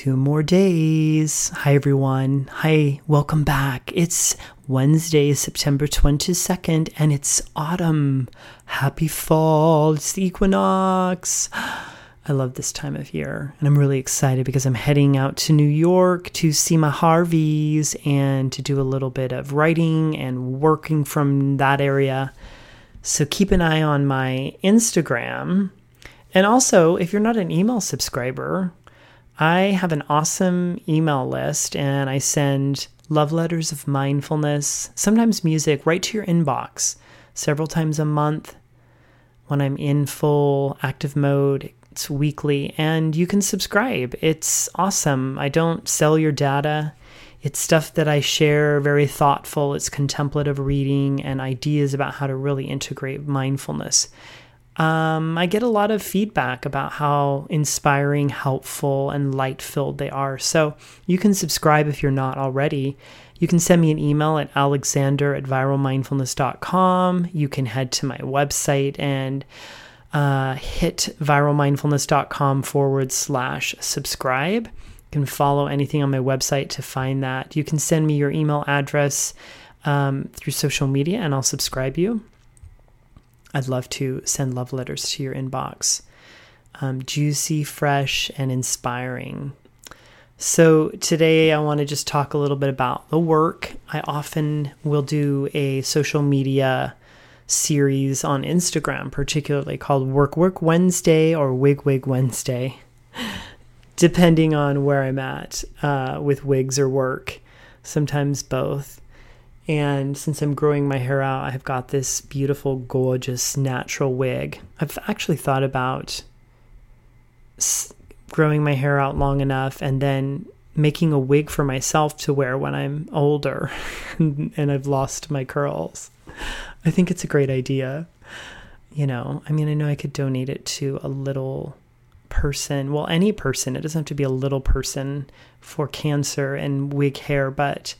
Two more days. Hi, everyone. Hi, welcome back. It's Wednesday, September 22nd, and it's autumn. Happy fall. It's the equinox. I love this time of year, and I'm really excited because I'm heading out to New York to see my Harveys and to do a little bit of writing and working from that area. So keep an eye on my Instagram. And also, if you're not an email subscriber, I have an awesome email list and I send love letters of mindfulness, sometimes music, right to your inbox several times a month when I'm in full active mode. It's weekly and you can subscribe. It's awesome. I don't sell your data. It's stuff that I share, very thoughtful. It's contemplative reading and ideas about how to really integrate mindfulness um, I get a lot of feedback about how inspiring, helpful, and light filled they are. So you can subscribe if you're not already. You can send me an email at alexander at viralmindfulness.com. You can head to my website and uh, hit viralmindfulness.com forward slash subscribe. You can follow anything on my website to find that. You can send me your email address um, through social media and I'll subscribe you. I'd love to send love letters to your inbox. Um, juicy, fresh, and inspiring. So, today I want to just talk a little bit about the work. I often will do a social media series on Instagram, particularly called Work Work Wednesday or Wig Wig Wednesday, depending on where I'm at uh, with wigs or work, sometimes both. And since I'm growing my hair out, I've got this beautiful, gorgeous, natural wig. I've actually thought about growing my hair out long enough and then making a wig for myself to wear when I'm older and I've lost my curls. I think it's a great idea. You know, I mean, I know I could donate it to a little person, well, any person. It doesn't have to be a little person for cancer and wig hair, but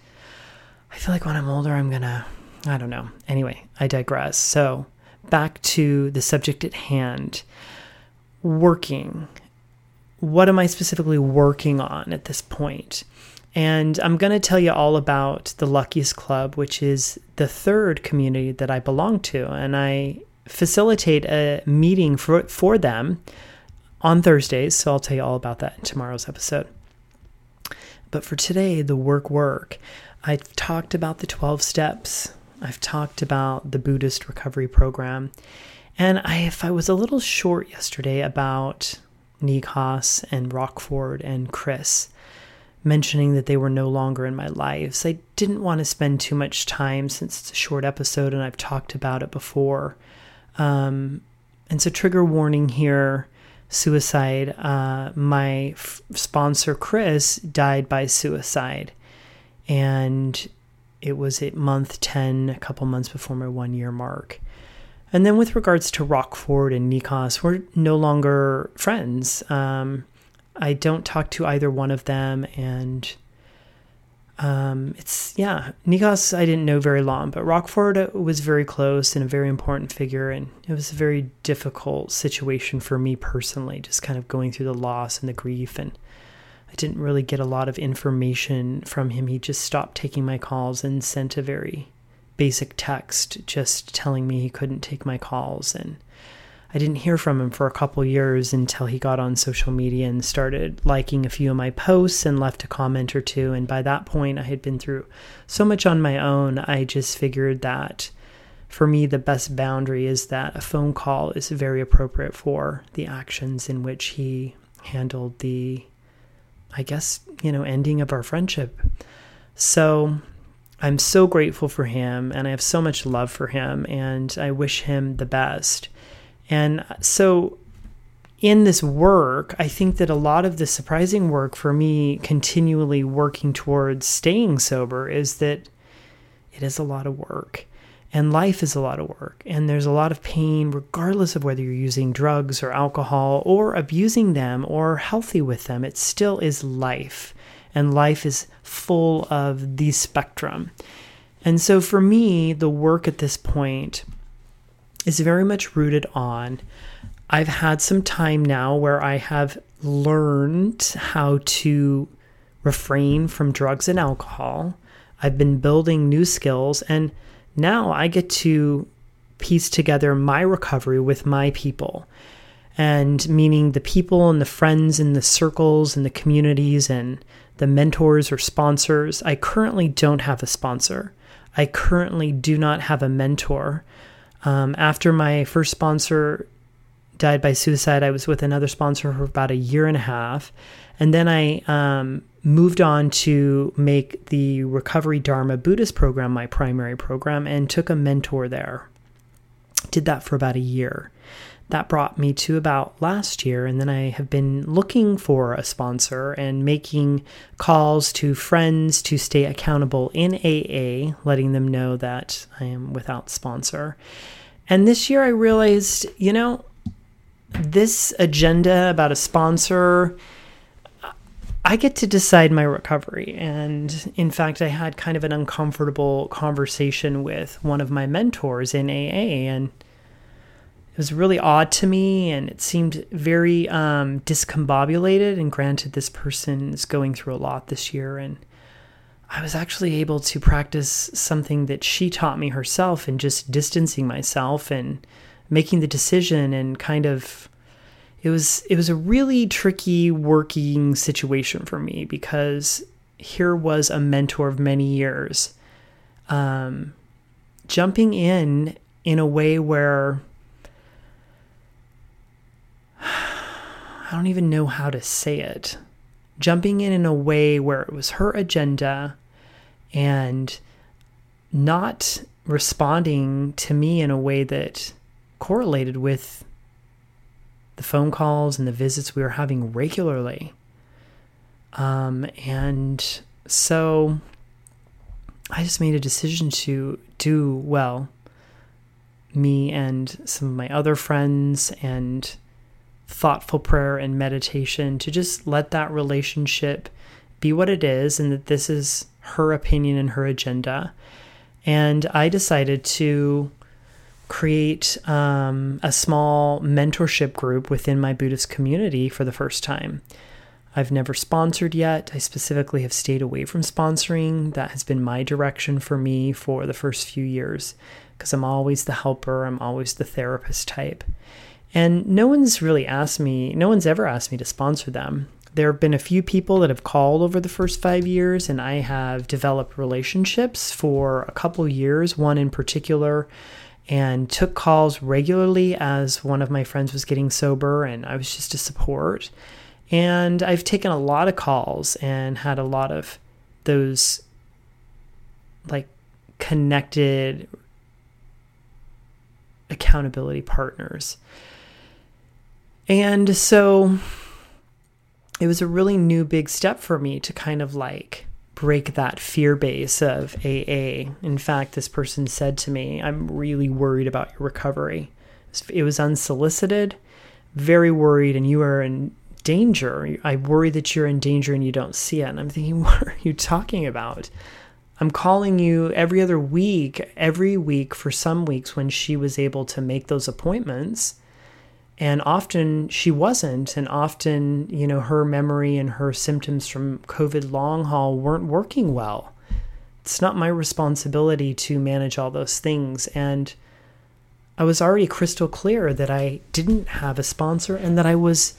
I feel like when I'm older, I'm gonna, I don't know. Anyway, I digress. So, back to the subject at hand working. What am I specifically working on at this point? And I'm going to tell you all about the Luckiest Club, which is the third community that I belong to. And I facilitate a meeting for, for them on Thursdays. So I'll tell you all about that in tomorrow's episode. But for today, the work work. I've talked about the 12 steps. I've talked about the Buddhist recovery program. And I, if I was a little short yesterday about Nikos and Rockford and Chris, mentioning that they were no longer in my lives, I didn't want to spend too much time since it's a short episode and I've talked about it before. Um, and so, trigger warning here suicide. Uh, my f- sponsor, Chris, died by suicide and it was at month 10, a couple months before my one year mark. And then with regards to Rockford and Nikos, we're no longer friends. Um, I don't talk to either one of them, and um, it's yeah, Nikos I didn't know very long, but Rockford was very close and a very important figure, and it was a very difficult situation for me personally, just kind of going through the loss and the grief and I didn't really get a lot of information from him. He just stopped taking my calls and sent a very basic text just telling me he couldn't take my calls and I didn't hear from him for a couple years until he got on social media and started liking a few of my posts and left a comment or two. And by that point, I had been through so much on my own, I just figured that for me, the best boundary is that a phone call is very appropriate for the actions in which he handled the I guess, you know, ending of our friendship. So I'm so grateful for him and I have so much love for him and I wish him the best. And uh, so in this work, I think that a lot of the surprising work for me continually working towards staying sober is that it is a lot of work. And life is a lot of work, and there's a lot of pain, regardless of whether you're using drugs or alcohol or abusing them or healthy with them. It still is life, and life is full of the spectrum. And so for me, the work at this point is very much rooted on I've had some time now where I have learned how to refrain from drugs and alcohol. I've been building new skills, and now I get to piece together my recovery with my people. And meaning the people and the friends and the circles and the communities and the mentors or sponsors. I currently don't have a sponsor. I currently do not have a mentor. Um, after my first sponsor died by suicide, I was with another sponsor for about a year and a half. And then I um, moved on to make the Recovery Dharma Buddhist program my primary program and took a mentor there. Did that for about a year. That brought me to about last year, and then I have been looking for a sponsor and making calls to friends to stay accountable in AA, letting them know that I am without sponsor. And this year I realized, you know, this agenda about a sponsor I get to decide my recovery. And in fact, I had kind of an uncomfortable conversation with one of my mentors in AA, and it was really odd to me. And it seemed very um, discombobulated. And granted, this person is going through a lot this year. And I was actually able to practice something that she taught me herself and just distancing myself and making the decision and kind of it was it was a really tricky working situation for me because here was a mentor of many years um, jumping in in a way where I don't even know how to say it. Jumping in in a way where it was her agenda and not responding to me in a way that correlated with the phone calls and the visits we were having regularly. Um, and so I just made a decision to do well. Me and some of my other friends, and thoughtful prayer and meditation to just let that relationship be what it is, and that this is her opinion and her agenda. And I decided to create um, a small mentorship group within my Buddhist community for the first time. I've never sponsored yet. I specifically have stayed away from sponsoring. That has been my direction for me for the first few years because I'm always the helper, I'm always the therapist type. And no one's really asked me, no one's ever asked me to sponsor them. There have been a few people that have called over the first five years, and I have developed relationships for a couple years. One in particular and took calls regularly as one of my friends was getting sober and I was just a support. And I've taken a lot of calls and had a lot of those like connected accountability partners. And so it was a really new big step for me to kind of like break that fear base of AA. In fact, this person said to me, I'm really worried about your recovery. It was unsolicited, very worried, and you are in danger. I worry that you're in danger and you don't see it. And I'm thinking, what are you talking about? I'm calling you every other week, every week for some weeks when she was able to make those appointments and often she wasn't and often you know her memory and her symptoms from covid long haul weren't working well. It's not my responsibility to manage all those things and i was already crystal clear that i didn't have a sponsor and that i was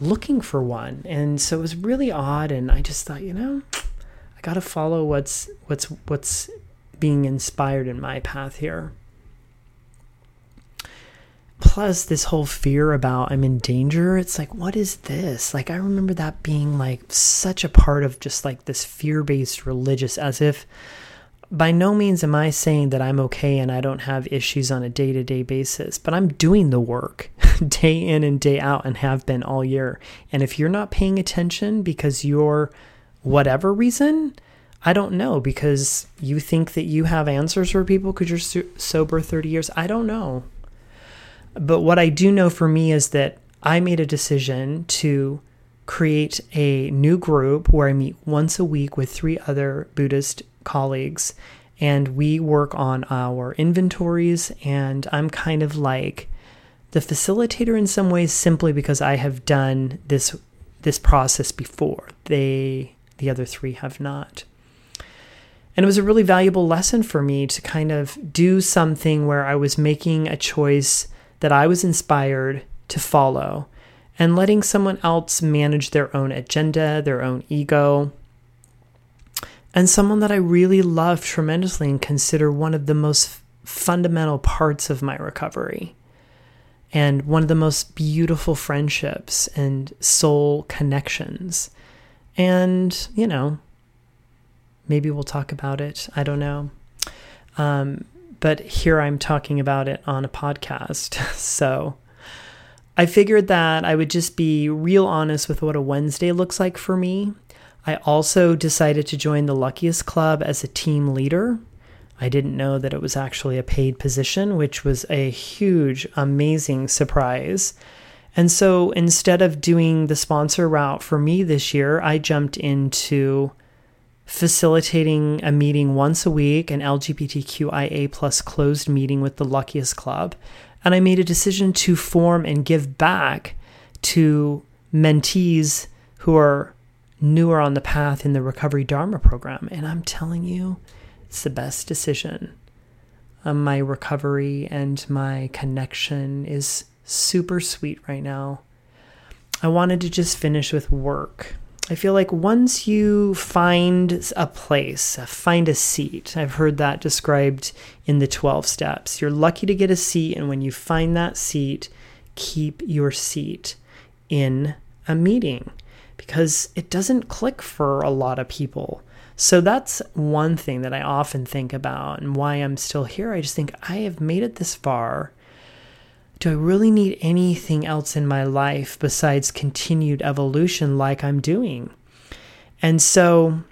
looking for one. And so it was really odd and i just thought you know i got to follow what's what's what's being inspired in my path here plus this whole fear about I'm in danger. It's like, what is this? Like, I remember that being like such a part of just like this fear based religious, as if by no means am I saying that I'm okay and I don't have issues on a day to day basis, but I'm doing the work day in and day out and have been all year. And if you're not paying attention because you're whatever reason, I don't know because you think that you have answers for people because you're sober 30 years. I don't know. But what I do know for me is that I made a decision to create a new group where I meet once a week with three other Buddhist colleagues and we work on our inventories and I'm kind of like the facilitator in some ways simply because I have done this this process before. They the other three have not. And it was a really valuable lesson for me to kind of do something where I was making a choice that I was inspired to follow and letting someone else manage their own agenda, their own ego, and someone that I really love tremendously and consider one of the most fundamental parts of my recovery and one of the most beautiful friendships and soul connections. And, you know, maybe we'll talk about it. I don't know. Um, but here I'm talking about it on a podcast. So I figured that I would just be real honest with what a Wednesday looks like for me. I also decided to join the Luckiest Club as a team leader. I didn't know that it was actually a paid position, which was a huge, amazing surprise. And so instead of doing the sponsor route for me this year, I jumped into facilitating a meeting once a week, an LGBTQIA plus closed meeting with the Luckiest Club. And I made a decision to form and give back to mentees who are newer on the path in the Recovery Dharma program. And I'm telling you, it's the best decision. Um, my recovery and my connection is super sweet right now. I wanted to just finish with work. I feel like once you find a place, find a seat, I've heard that described in the 12 steps. You're lucky to get a seat, and when you find that seat, keep your seat in a meeting because it doesn't click for a lot of people. So that's one thing that I often think about and why I'm still here. I just think I have made it this far. Do I really need anything else in my life besides continued evolution like I'm doing? And so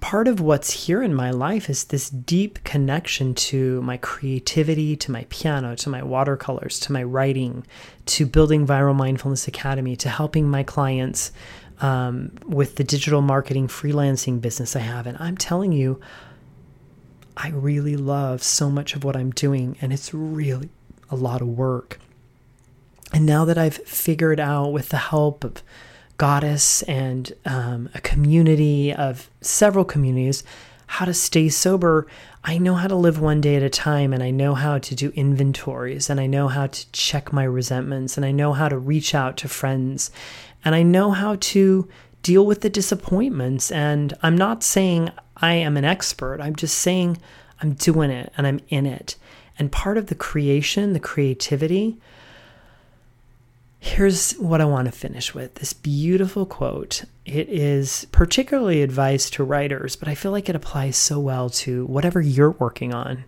part of what's here in my life is this deep connection to my creativity, to my piano, to my watercolors, to my writing, to building Viral Mindfulness Academy, to helping my clients um, with the digital marketing freelancing business I have. And I'm telling you, I really love so much of what I'm doing, and it's really a lot of work. And now that I've figured out, with the help of Goddess and um, a community of several communities, how to stay sober, I know how to live one day at a time and I know how to do inventories and I know how to check my resentments and I know how to reach out to friends and I know how to deal with the disappointments. And I'm not saying I am an expert, I'm just saying I'm doing it and I'm in it. And part of the creation, the creativity, here's what I want to finish with this beautiful quote. It is particularly advice to writers, but I feel like it applies so well to whatever you're working on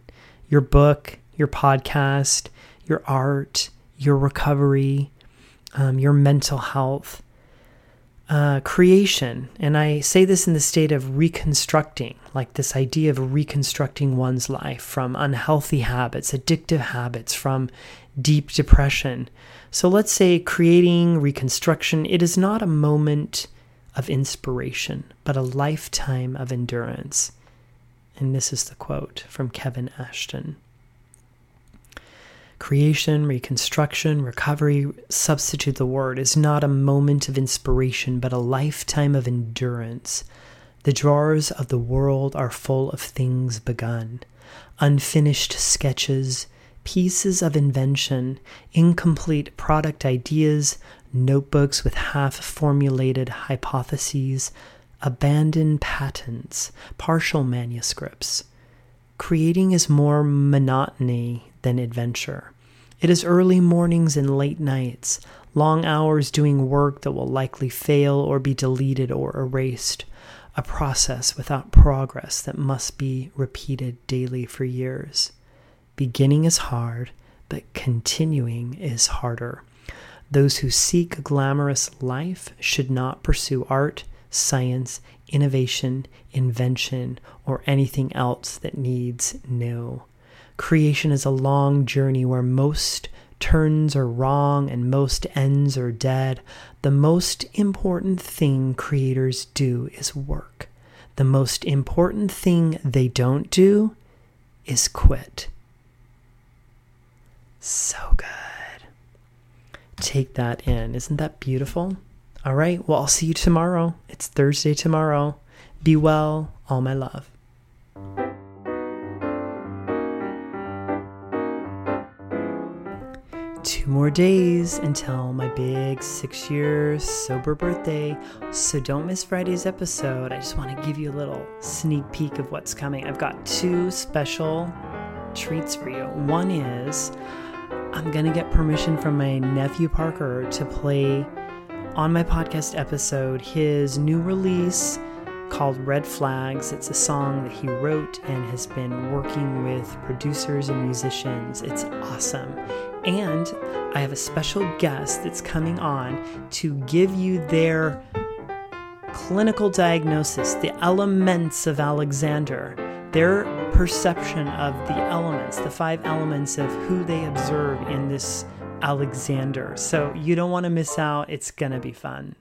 your book, your podcast, your art, your recovery, um, your mental health uh, creation, and I say this in the state of reconstructing, like this idea of reconstructing one's life from unhealthy habits, addictive habits, from deep depression. So let's say creating reconstruction, it is not a moment of inspiration, but a lifetime of endurance. And this is the quote from Kevin Ashton. Creation, reconstruction, recovery, substitute the word, is not a moment of inspiration, but a lifetime of endurance. The drawers of the world are full of things begun, unfinished sketches, pieces of invention, incomplete product ideas, notebooks with half formulated hypotheses, abandoned patents, partial manuscripts. Creating is more monotony than adventure. It is early mornings and late nights, long hours doing work that will likely fail or be deleted or erased, a process without progress that must be repeated daily for years. Beginning is hard, but continuing is harder. Those who seek a glamorous life should not pursue art, science, innovation, invention, or anything else that needs new. Creation is a long journey where most turns are wrong and most ends are dead. The most important thing creators do is work. The most important thing they don't do is quit. So good. take that in. Isn't that beautiful? All right. Well, I'll see you tomorrow. It's Thursday tomorrow. Be well. All my love. Two more days until my big six year sober birthday, so don't miss Friday's episode. I just want to give you a little sneak peek of what's coming. I've got two special treats for you. One is I'm going to get permission from my nephew Parker to play on my podcast episode his new release called Red Flags. It's a song that he wrote and has been working with producers and musicians. It's awesome. And I have a special guest that's coming on to give you their clinical diagnosis, the elements of Alexander, their perception of the elements, the five elements of who they observe in this Alexander. So you don't want to miss out. It's going to be fun.